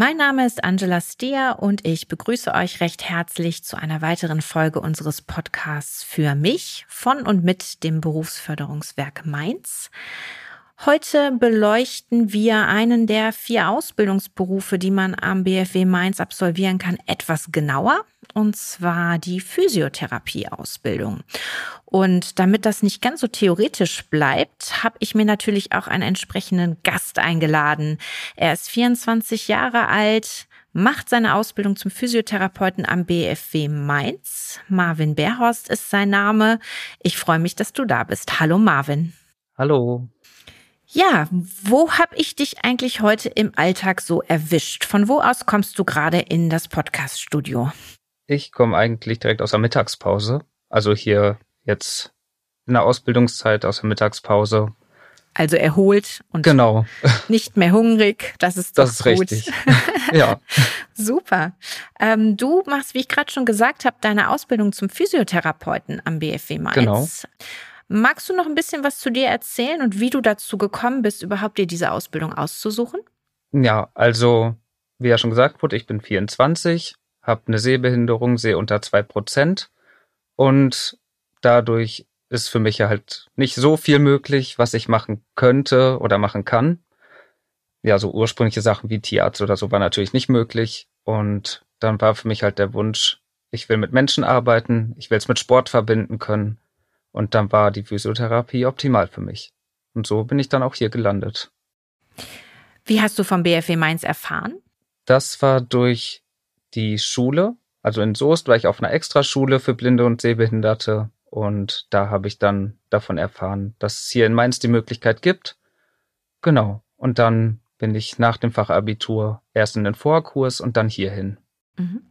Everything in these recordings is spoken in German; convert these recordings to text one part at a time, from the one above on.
Mein Name ist Angela Steer und ich begrüße euch recht herzlich zu einer weiteren Folge unseres Podcasts für mich von und mit dem Berufsförderungswerk Mainz. Heute beleuchten wir einen der vier Ausbildungsberufe, die man am BFW Mainz absolvieren kann, etwas genauer, und zwar die Physiotherapieausbildung. Und damit das nicht ganz so theoretisch bleibt, habe ich mir natürlich auch einen entsprechenden Gast eingeladen. Er ist 24 Jahre alt, macht seine Ausbildung zum Physiotherapeuten am BFW Mainz. Marvin Berhorst ist sein Name. Ich freue mich, dass du da bist. Hallo Marvin. Hallo. Ja, wo habe ich dich eigentlich heute im Alltag so erwischt? Von wo aus kommst du gerade in das Podcaststudio? Ich komme eigentlich direkt aus der Mittagspause. Also hier jetzt in der Ausbildungszeit aus der Mittagspause. Also erholt und genau. nicht mehr hungrig. Das ist doch Das ist gut. richtig. ja. Super. Ähm, du machst, wie ich gerade schon gesagt habe, deine Ausbildung zum Physiotherapeuten am BFW Mainz. Genau. Magst du noch ein bisschen was zu dir erzählen und wie du dazu gekommen bist, überhaupt dir diese Ausbildung auszusuchen? Ja, also, wie ja schon gesagt wurde, ich bin 24, habe eine Sehbehinderung, sehe unter zwei Prozent und dadurch ist für mich ja halt nicht so viel möglich, was ich machen könnte oder machen kann. Ja, so ursprüngliche Sachen wie Tierarzt oder so war natürlich nicht möglich und dann war für mich halt der Wunsch, ich will mit Menschen arbeiten, ich will es mit Sport verbinden können und dann war die Physiotherapie optimal für mich. Und so bin ich dann auch hier gelandet. Wie hast du vom BFW Mainz erfahren? Das war durch die Schule. Also in Soest war ich auf einer Extraschule für Blinde und Sehbehinderte. Und da habe ich dann davon erfahren, dass es hier in Mainz die Möglichkeit gibt. Genau. Und dann bin ich nach dem Fachabitur erst in den Vorkurs und dann hierhin. Mhm.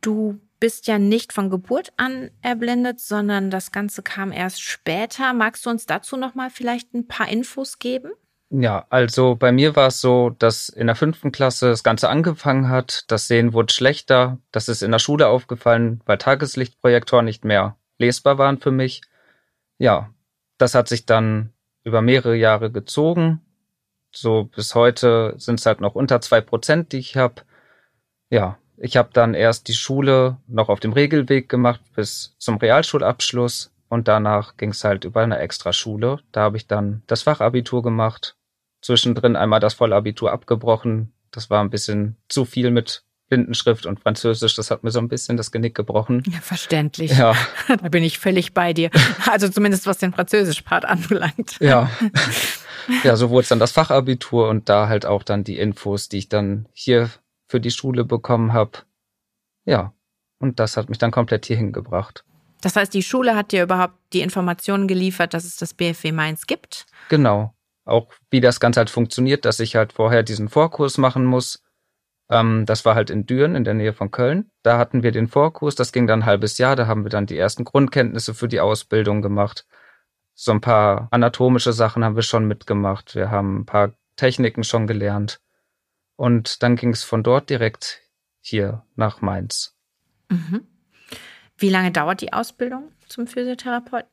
Du bist ja nicht von Geburt an erblindet, sondern das Ganze kam erst später. Magst du uns dazu noch mal vielleicht ein paar Infos geben? Ja, also bei mir war es so, dass in der fünften Klasse das Ganze angefangen hat. Das Sehen wurde schlechter. Das ist in der Schule aufgefallen, weil Tageslichtprojektoren nicht mehr lesbar waren für mich. Ja, das hat sich dann über mehrere Jahre gezogen. So bis heute sind es halt noch unter zwei Prozent, die ich habe. Ja, ich habe dann erst die Schule noch auf dem Regelweg gemacht bis zum Realschulabschluss und danach ging es halt über eine Extraschule. Da habe ich dann das Fachabitur gemacht zwischendrin einmal das Vollabitur abgebrochen. Das war ein bisschen zu viel mit Blindenschrift und Französisch. Das hat mir so ein bisschen das Genick gebrochen. Ja, verständlich. Ja. Da bin ich völlig bei dir. Also zumindest was den Französisch-Part anbelangt. Ja. Ja, so wurde es dann das Fachabitur und da halt auch dann die Infos, die ich dann hier für die Schule bekommen habe. Ja. Und das hat mich dann komplett hierhin gebracht. Das heißt, die Schule hat dir überhaupt die Informationen geliefert, dass es das BFW Mainz gibt? Genau. Auch wie das Ganze halt funktioniert, dass ich halt vorher diesen Vorkurs machen muss. Ähm, das war halt in Düren in der Nähe von Köln. Da hatten wir den Vorkurs, das ging dann ein halbes Jahr, da haben wir dann die ersten Grundkenntnisse für die Ausbildung gemacht. So ein paar anatomische Sachen haben wir schon mitgemacht. Wir haben ein paar Techniken schon gelernt. Und dann ging es von dort direkt hier nach Mainz. Mhm. Wie lange dauert die Ausbildung zum Physiotherapeuten?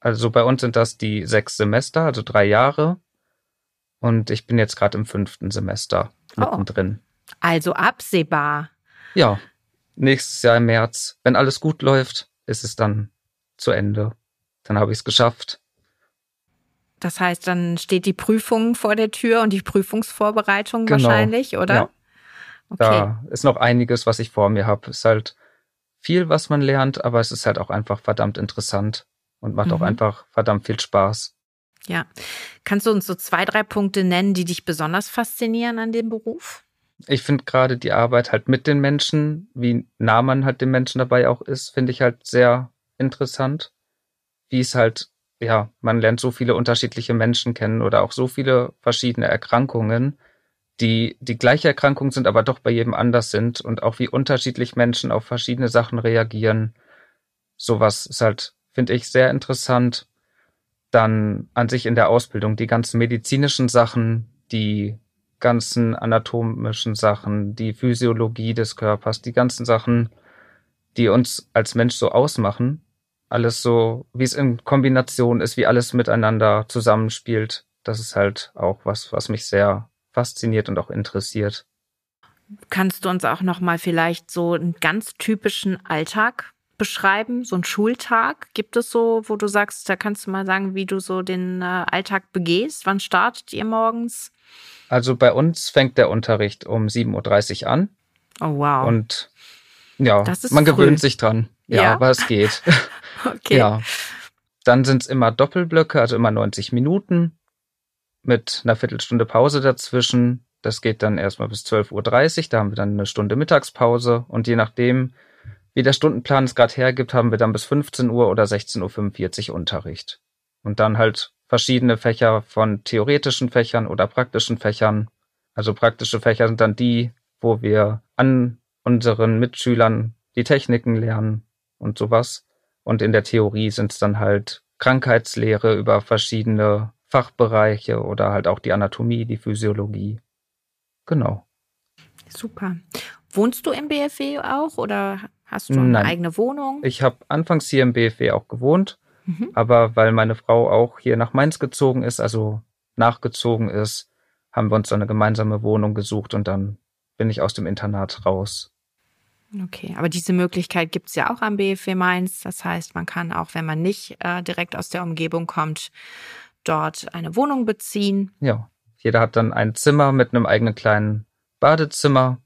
Also bei uns sind das die sechs Semester, also drei Jahre. Und ich bin jetzt gerade im fünften Semester mittendrin. Oh, also absehbar. Ja, nächstes Jahr im März, wenn alles gut läuft, ist es dann zu Ende. Dann habe ich es geschafft. Das heißt, dann steht die Prüfung vor der Tür und die Prüfungsvorbereitung Genau. wahrscheinlich, oder? Ja. Okay. Da ist noch einiges, was ich vor mir habe. Es ist halt viel, was man lernt, aber es ist halt auch einfach verdammt interessant und macht auch Mhm. einfach verdammt viel Spaß. Ja. Kannst du uns so zwei, drei Punkte nennen, die dich besonders faszinieren an dem Beruf? Ich finde gerade die Arbeit halt mit den Menschen, wie nah man halt den Menschen dabei auch ist, finde ich halt sehr interessant. Wie es halt, ja, man lernt so viele unterschiedliche Menschen kennen oder auch so viele verschiedene Erkrankungen, die die gleiche Erkrankung sind, aber doch bei jedem anders sind und auch wie unterschiedlich Menschen auf verschiedene Sachen reagieren. Sowas ist halt, finde ich, sehr interessant. Dann an sich in der Ausbildung die ganzen medizinischen Sachen, die ganzen anatomischen Sachen, die Physiologie des Körpers, die ganzen Sachen, die uns als Mensch so ausmachen. Alles so, wie es in Kombination ist, wie alles miteinander zusammenspielt. Das ist halt auch was, was mich sehr fasziniert und auch interessiert. Kannst du uns auch noch mal vielleicht so einen ganz typischen Alltag beschreiben, so einen Schultag? Gibt es so, wo du sagst, da kannst du mal sagen, wie du so den äh, Alltag begehst? Wann startet ihr morgens? Also bei uns fängt der Unterricht um 7.30 Uhr an. Oh wow. Und ja, man früh. gewöhnt sich dran. Ja, ja, aber es geht. okay. Ja. Dann sind es immer Doppelblöcke, also immer 90 Minuten mit einer Viertelstunde Pause dazwischen. Das geht dann erstmal bis 12.30 Uhr, da haben wir dann eine Stunde Mittagspause und je nachdem, wie der Stundenplan es gerade hergibt, haben wir dann bis 15 Uhr oder 16.45 Uhr Unterricht. Und dann halt verschiedene Fächer von theoretischen Fächern oder praktischen Fächern. Also praktische Fächer sind dann die, wo wir an unseren Mitschülern die Techniken lernen und sowas. Und in der Theorie sind es dann halt Krankheitslehre über verschiedene Fachbereiche oder halt auch die Anatomie, die Physiologie. Genau. Super. Wohnst du im BFW auch oder hast du eine Nein. eigene Wohnung? Ich habe anfangs hier im BFW auch gewohnt, mhm. aber weil meine Frau auch hier nach Mainz gezogen ist, also nachgezogen ist, haben wir uns so eine gemeinsame Wohnung gesucht und dann bin ich aus dem Internat raus. Okay, aber diese Möglichkeit gibt es ja auch am BFW Mainz. Das heißt, man kann auch, wenn man nicht äh, direkt aus der Umgebung kommt, dort eine Wohnung beziehen. Ja, jeder hat dann ein Zimmer mit einem eigenen kleinen Badezimmer.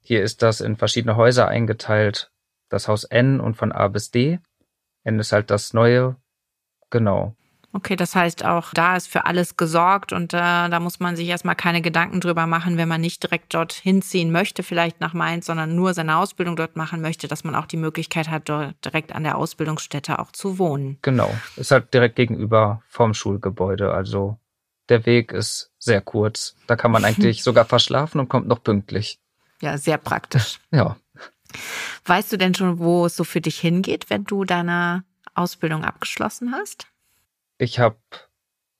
Hier ist das in verschiedene Häuser eingeteilt. Das Haus N und von A bis D. N ist halt das neue. Genau. Okay, das heißt auch, da ist für alles gesorgt und äh, da muss man sich erstmal keine Gedanken drüber machen, wenn man nicht direkt dort hinziehen möchte, vielleicht nach Mainz, sondern nur seine Ausbildung dort machen möchte, dass man auch die Möglichkeit hat, dort direkt an der Ausbildungsstätte auch zu wohnen. Genau, ist halt direkt gegenüber vom Schulgebäude, also der Weg ist sehr kurz. Da kann man eigentlich sogar verschlafen und kommt noch pünktlich. Ja, sehr praktisch. ja. Weißt du denn schon, wo es so für dich hingeht, wenn du deine Ausbildung abgeschlossen hast? Ich habe,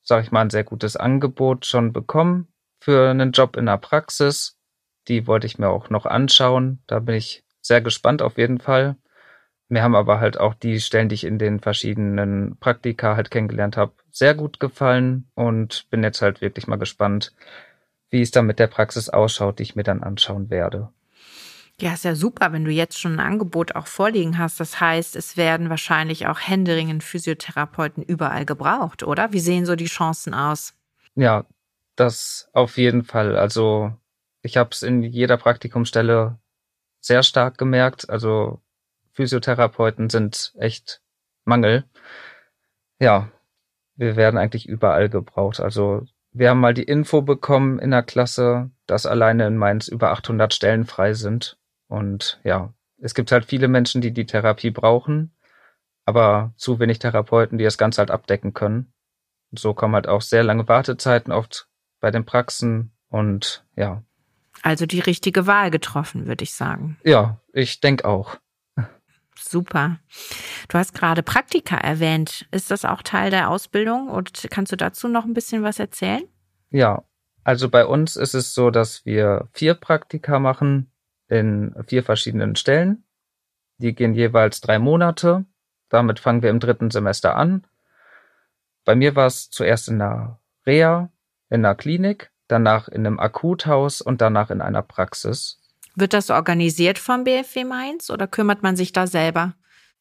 sag ich mal, ein sehr gutes Angebot schon bekommen für einen Job in der Praxis. Die wollte ich mir auch noch anschauen. Da bin ich sehr gespannt auf jeden Fall. Mir haben aber halt auch die Stellen, die ich in den verschiedenen Praktika halt kennengelernt habe, sehr gut gefallen und bin jetzt halt wirklich mal gespannt, wie es dann mit der Praxis ausschaut, die ich mir dann anschauen werde. Ja, ist ja super, wenn du jetzt schon ein Angebot auch vorliegen hast. Das heißt, es werden wahrscheinlich auch händeringend Physiotherapeuten überall gebraucht, oder? Wie sehen so die Chancen aus? Ja, das auf jeden Fall. Also ich habe es in jeder Praktikumsstelle sehr stark gemerkt. Also Physiotherapeuten sind echt Mangel. Ja, wir werden eigentlich überall gebraucht. Also wir haben mal die Info bekommen in der Klasse, dass alleine in Mainz über 800 Stellen frei sind. Und ja, es gibt halt viele Menschen, die die Therapie brauchen, aber zu wenig Therapeuten, die das Ganze halt abdecken können. Und so kommen halt auch sehr lange Wartezeiten oft bei den Praxen und ja. Also die richtige Wahl getroffen, würde ich sagen. Ja, ich denke auch. Super. Du hast gerade Praktika erwähnt. Ist das auch Teil der Ausbildung und kannst du dazu noch ein bisschen was erzählen? Ja, also bei uns ist es so, dass wir vier Praktika machen in vier verschiedenen Stellen. Die gehen jeweils drei Monate. Damit fangen wir im dritten Semester an. Bei mir war es zuerst in einer Reha, in einer Klinik, danach in einem Akuthaus und danach in einer Praxis. Wird das organisiert vom BFW Mainz oder kümmert man sich da selber?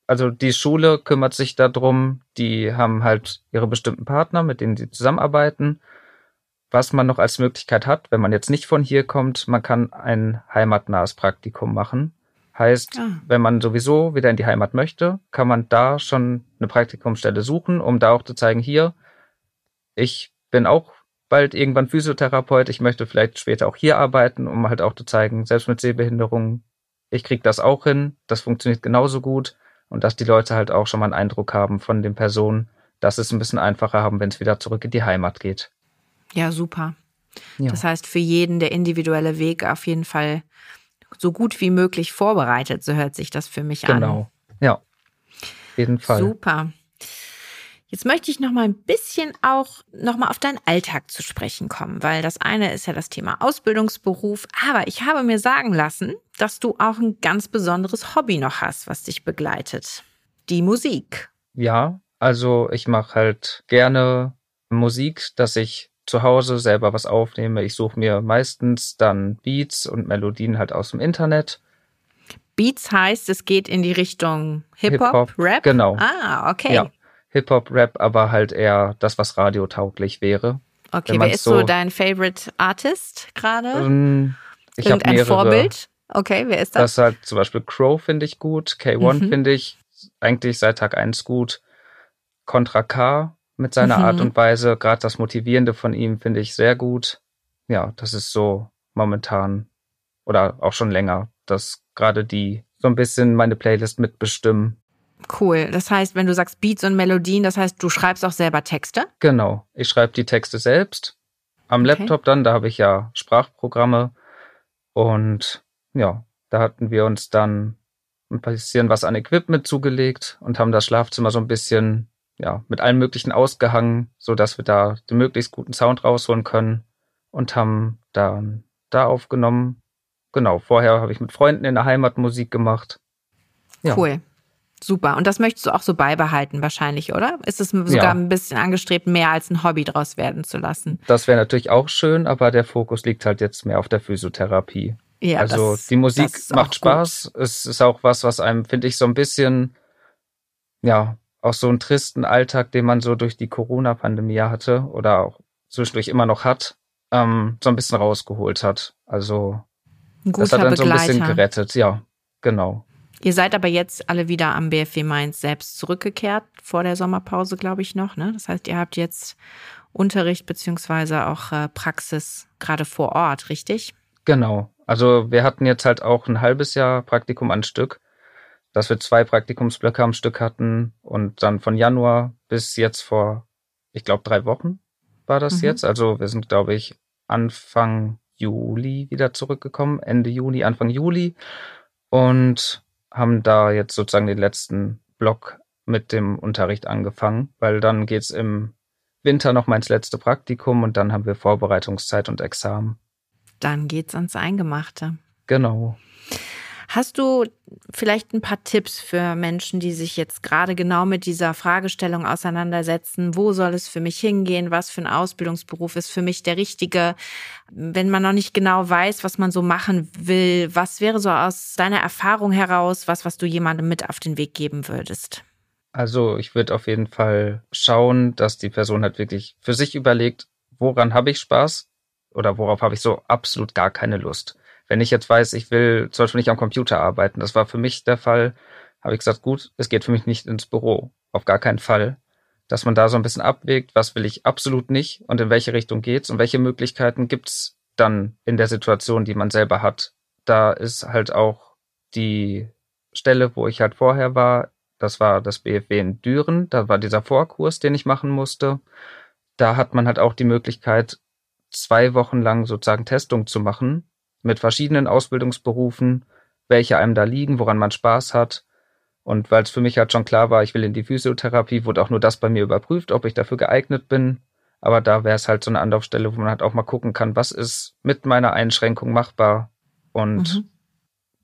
Also die Schule kümmert sich darum, die haben halt ihre bestimmten Partner, mit denen sie zusammenarbeiten was man noch als Möglichkeit hat, wenn man jetzt nicht von hier kommt, man kann ein heimatnahes Praktikum machen. Heißt, ah. wenn man sowieso wieder in die Heimat möchte, kann man da schon eine Praktikumsstelle suchen, um da auch zu zeigen, hier, ich bin auch bald irgendwann Physiotherapeut, ich möchte vielleicht später auch hier arbeiten, um halt auch zu zeigen, selbst mit Sehbehinderung, ich krieg das auch hin, das funktioniert genauso gut und dass die Leute halt auch schon mal einen Eindruck haben von den Personen, dass es ein bisschen einfacher haben, wenn es wieder zurück in die Heimat geht. Ja, super. Ja. Das heißt, für jeden der individuelle Weg auf jeden Fall so gut wie möglich vorbereitet, so hört sich das für mich genau. an. Genau, ja. Auf jeden Fall. Super. Jetzt möchte ich noch mal ein bisschen auch noch mal auf deinen Alltag zu sprechen kommen, weil das eine ist ja das Thema Ausbildungsberuf, aber ich habe mir sagen lassen, dass du auch ein ganz besonderes Hobby noch hast, was dich begleitet. Die Musik. Ja, also ich mache halt gerne Musik, dass ich zu Hause selber was aufnehme. Ich suche mir meistens dann Beats und Melodien halt aus dem Internet. Beats heißt, es geht in die Richtung Hip-Hop, Hip Rap? Genau. Ah, okay. Ja, Hip-Hop, Rap, aber halt eher das, was radiotauglich wäre. Okay, wer ist so, so dein Favorite Artist gerade? Ähm, ich habe mehrere. Vorbild? Okay, wer ist das? Das ist halt zum Beispiel Crow finde ich gut, K1 mhm. finde ich eigentlich seit Tag 1 gut. Contra K mit seiner mhm. Art und Weise, gerade das Motivierende von ihm finde ich sehr gut. Ja, das ist so momentan oder auch schon länger, dass gerade die so ein bisschen meine Playlist mitbestimmen. Cool. Das heißt, wenn du sagst Beats und Melodien, das heißt, du schreibst auch selber Texte? Genau. Ich schreibe die Texte selbst. Am okay. Laptop dann, da habe ich ja Sprachprogramme. Und ja, da hatten wir uns dann ein bisschen was an Equipment zugelegt und haben das Schlafzimmer so ein bisschen ja, mit allem Möglichen ausgehangen, so dass wir da den möglichst guten Sound rausholen können und haben dann da aufgenommen. Genau, vorher habe ich mit Freunden in der Heimat Musik gemacht. Ja. Cool. Super. Und das möchtest du auch so beibehalten wahrscheinlich, oder? Ist es sogar ja. ein bisschen angestrebt, mehr als ein Hobby draus werden zu lassen? Das wäre natürlich auch schön, aber der Fokus liegt halt jetzt mehr auf der Physiotherapie. Ja, also das, die Musik macht Spaß. Gut. Es ist auch was, was einem, finde ich, so ein bisschen, ja, auch so einen tristen Alltag, den man so durch die Corona-Pandemie hatte oder auch zwischendurch immer noch hat, ähm, so ein bisschen rausgeholt hat. Also das hat dann Begleiter. so ein bisschen gerettet, ja, genau. Ihr seid aber jetzt alle wieder am BFW Mainz selbst zurückgekehrt, vor der Sommerpause, glaube ich, noch. Ne? Das heißt, ihr habt jetzt Unterricht beziehungsweise auch äh, Praxis gerade vor Ort, richtig? Genau. Also wir hatten jetzt halt auch ein halbes Jahr Praktikum an Stück, dass wir zwei Praktikumsblöcke am Stück hatten und dann von Januar bis jetzt vor, ich glaube, drei Wochen war das mhm. jetzt. Also wir sind, glaube ich, Anfang Juli wieder zurückgekommen, Ende Juni, Anfang Juli. Und haben da jetzt sozusagen den letzten Block mit dem Unterricht angefangen, weil dann geht's im Winter noch mal ins letzte Praktikum und dann haben wir Vorbereitungszeit und Examen. Dann geht's ans Eingemachte. Genau. Hast du vielleicht ein paar Tipps für Menschen, die sich jetzt gerade genau mit dieser Fragestellung auseinandersetzen? Wo soll es für mich hingehen? Was für ein Ausbildungsberuf ist für mich der richtige? Wenn man noch nicht genau weiß, was man so machen will, was wäre so aus deiner Erfahrung heraus was, was du jemandem mit auf den Weg geben würdest? Also ich würde auf jeden Fall schauen, dass die Person halt wirklich für sich überlegt, woran habe ich Spaß oder worauf habe ich so absolut gar keine Lust wenn ich jetzt weiß, ich will zum Beispiel nicht am Computer arbeiten, das war für mich der Fall, habe ich gesagt, gut, es geht für mich nicht ins Büro. Auf gar keinen Fall. Dass man da so ein bisschen abwägt, was will ich absolut nicht und in welche Richtung geht's und welche Möglichkeiten gibt's dann in der Situation, die man selber hat. Da ist halt auch die Stelle, wo ich halt vorher war, das war das BFW in Düren, da war dieser Vorkurs, den ich machen musste. Da hat man halt auch die Möglichkeit, zwei Wochen lang sozusagen Testung zu machen mit verschiedenen Ausbildungsberufen, welche einem da liegen, woran man Spaß hat. Und weil es für mich halt schon klar war, ich will in die Physiotherapie, wurde auch nur das bei mir überprüft, ob ich dafür geeignet bin. Aber da wäre es halt so eine Anlaufstelle, wo man halt auch mal gucken kann, was ist mit meiner Einschränkung machbar und mhm.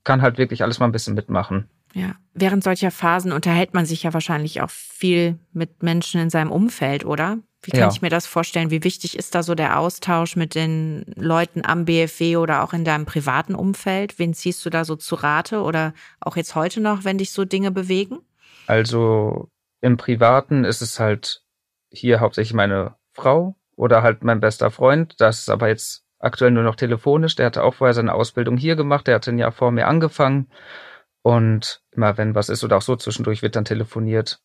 kann halt wirklich alles mal ein bisschen mitmachen. Ja, während solcher Phasen unterhält man sich ja wahrscheinlich auch viel mit Menschen in seinem Umfeld, oder? Wie kann ja. ich mir das vorstellen? Wie wichtig ist da so der Austausch mit den Leuten am BFW oder auch in deinem privaten Umfeld? Wen ziehst du da so zu Rate oder auch jetzt heute noch, wenn dich so Dinge bewegen? Also im Privaten ist es halt hier hauptsächlich meine Frau oder halt mein bester Freund. Das ist aber jetzt aktuell nur noch telefonisch. Der hatte auch vorher seine Ausbildung hier gemacht. Der hatte ein Jahr vor mir angefangen. Und immer wenn was ist oder auch so zwischendurch wird dann telefoniert.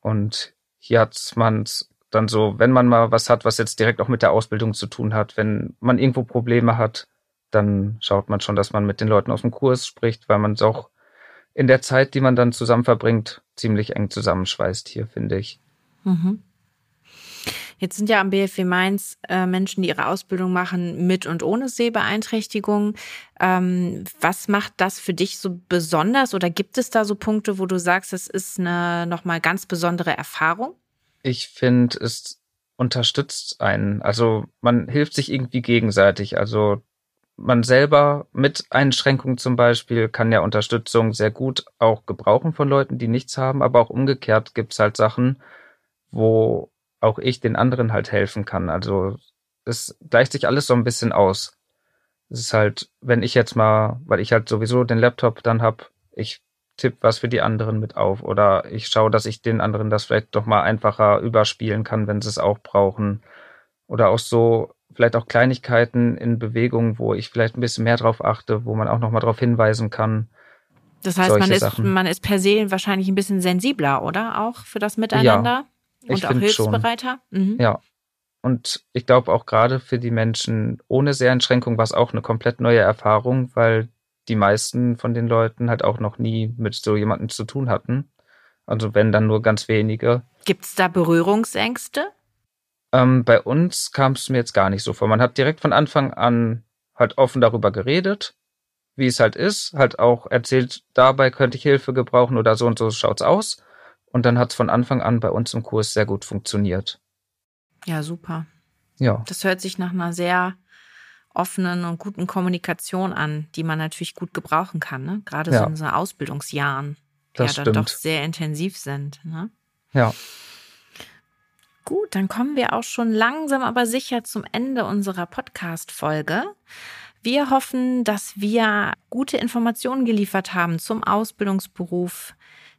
Und hier hat man's dann so, wenn man mal was hat, was jetzt direkt auch mit der Ausbildung zu tun hat, wenn man irgendwo Probleme hat, dann schaut man schon, dass man mit den Leuten aus dem Kurs spricht, weil man es auch in der Zeit, die man dann zusammen verbringt, ziemlich eng zusammenschweißt hier, finde ich. Mhm. Jetzt sind ja am BFW Mainz äh, Menschen, die ihre Ausbildung machen mit und ohne Sehbeeinträchtigung. Ähm, was macht das für dich so besonders oder gibt es da so Punkte, wo du sagst, es ist eine nochmal ganz besondere Erfahrung? Ich finde, es unterstützt einen. Also man hilft sich irgendwie gegenseitig. Also man selber mit Einschränkungen zum Beispiel kann ja Unterstützung sehr gut auch gebrauchen von Leuten, die nichts haben, aber auch umgekehrt gibt's halt Sachen, wo auch ich den anderen halt helfen kann. Also es gleicht sich alles so ein bisschen aus. Es ist halt, wenn ich jetzt mal, weil ich halt sowieso den Laptop dann hab, ich tippe was für die anderen mit auf oder ich schaue, dass ich den anderen das vielleicht doch mal einfacher überspielen kann, wenn sie es auch brauchen. Oder auch so, vielleicht auch Kleinigkeiten in Bewegung, wo ich vielleicht ein bisschen mehr drauf achte, wo man auch nochmal darauf hinweisen kann. Das heißt, man ist, man ist per se wahrscheinlich ein bisschen sensibler, oder? Auch für das Miteinander? Ja, und auch hilfsbereiter? Mhm. Ja. Und ich glaube auch gerade für die Menschen ohne Sehreinschränkung war es auch eine komplett neue Erfahrung, weil die meisten von den Leuten halt auch noch nie mit so jemandem zu tun hatten. Also wenn dann nur ganz wenige. Gibt es da Berührungsängste? Ähm, bei uns kam es mir jetzt gar nicht so vor. Man hat direkt von Anfang an halt offen darüber geredet, wie es halt ist, halt auch erzählt, dabei könnte ich Hilfe gebrauchen oder so und so schaut's aus. Und dann hat es von Anfang an bei uns im Kurs sehr gut funktioniert. Ja, super. Ja. Das hört sich nach einer sehr offenen und guten Kommunikation an, die man natürlich gut gebrauchen kann, ne? Gerade ja. so in so Ausbildungsjahren, die das ja dann stimmt. doch sehr intensiv sind. Ne? Ja. Gut, dann kommen wir auch schon langsam aber sicher zum Ende unserer Podcast-Folge. Wir hoffen, dass wir gute Informationen geliefert haben zum Ausbildungsberuf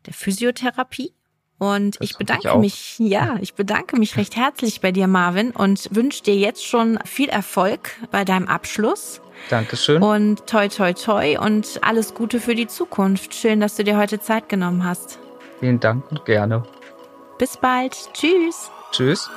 der Physiotherapie und das ich bedanke ich mich, ja, ich bedanke mich recht herzlich bei dir, Marvin, und wünsche dir jetzt schon viel Erfolg bei deinem Abschluss. Dankeschön. Und toi, toi, toi und alles Gute für die Zukunft. Schön, dass du dir heute Zeit genommen hast. Vielen Dank und gerne. Bis bald. Tschüss. Tschüss.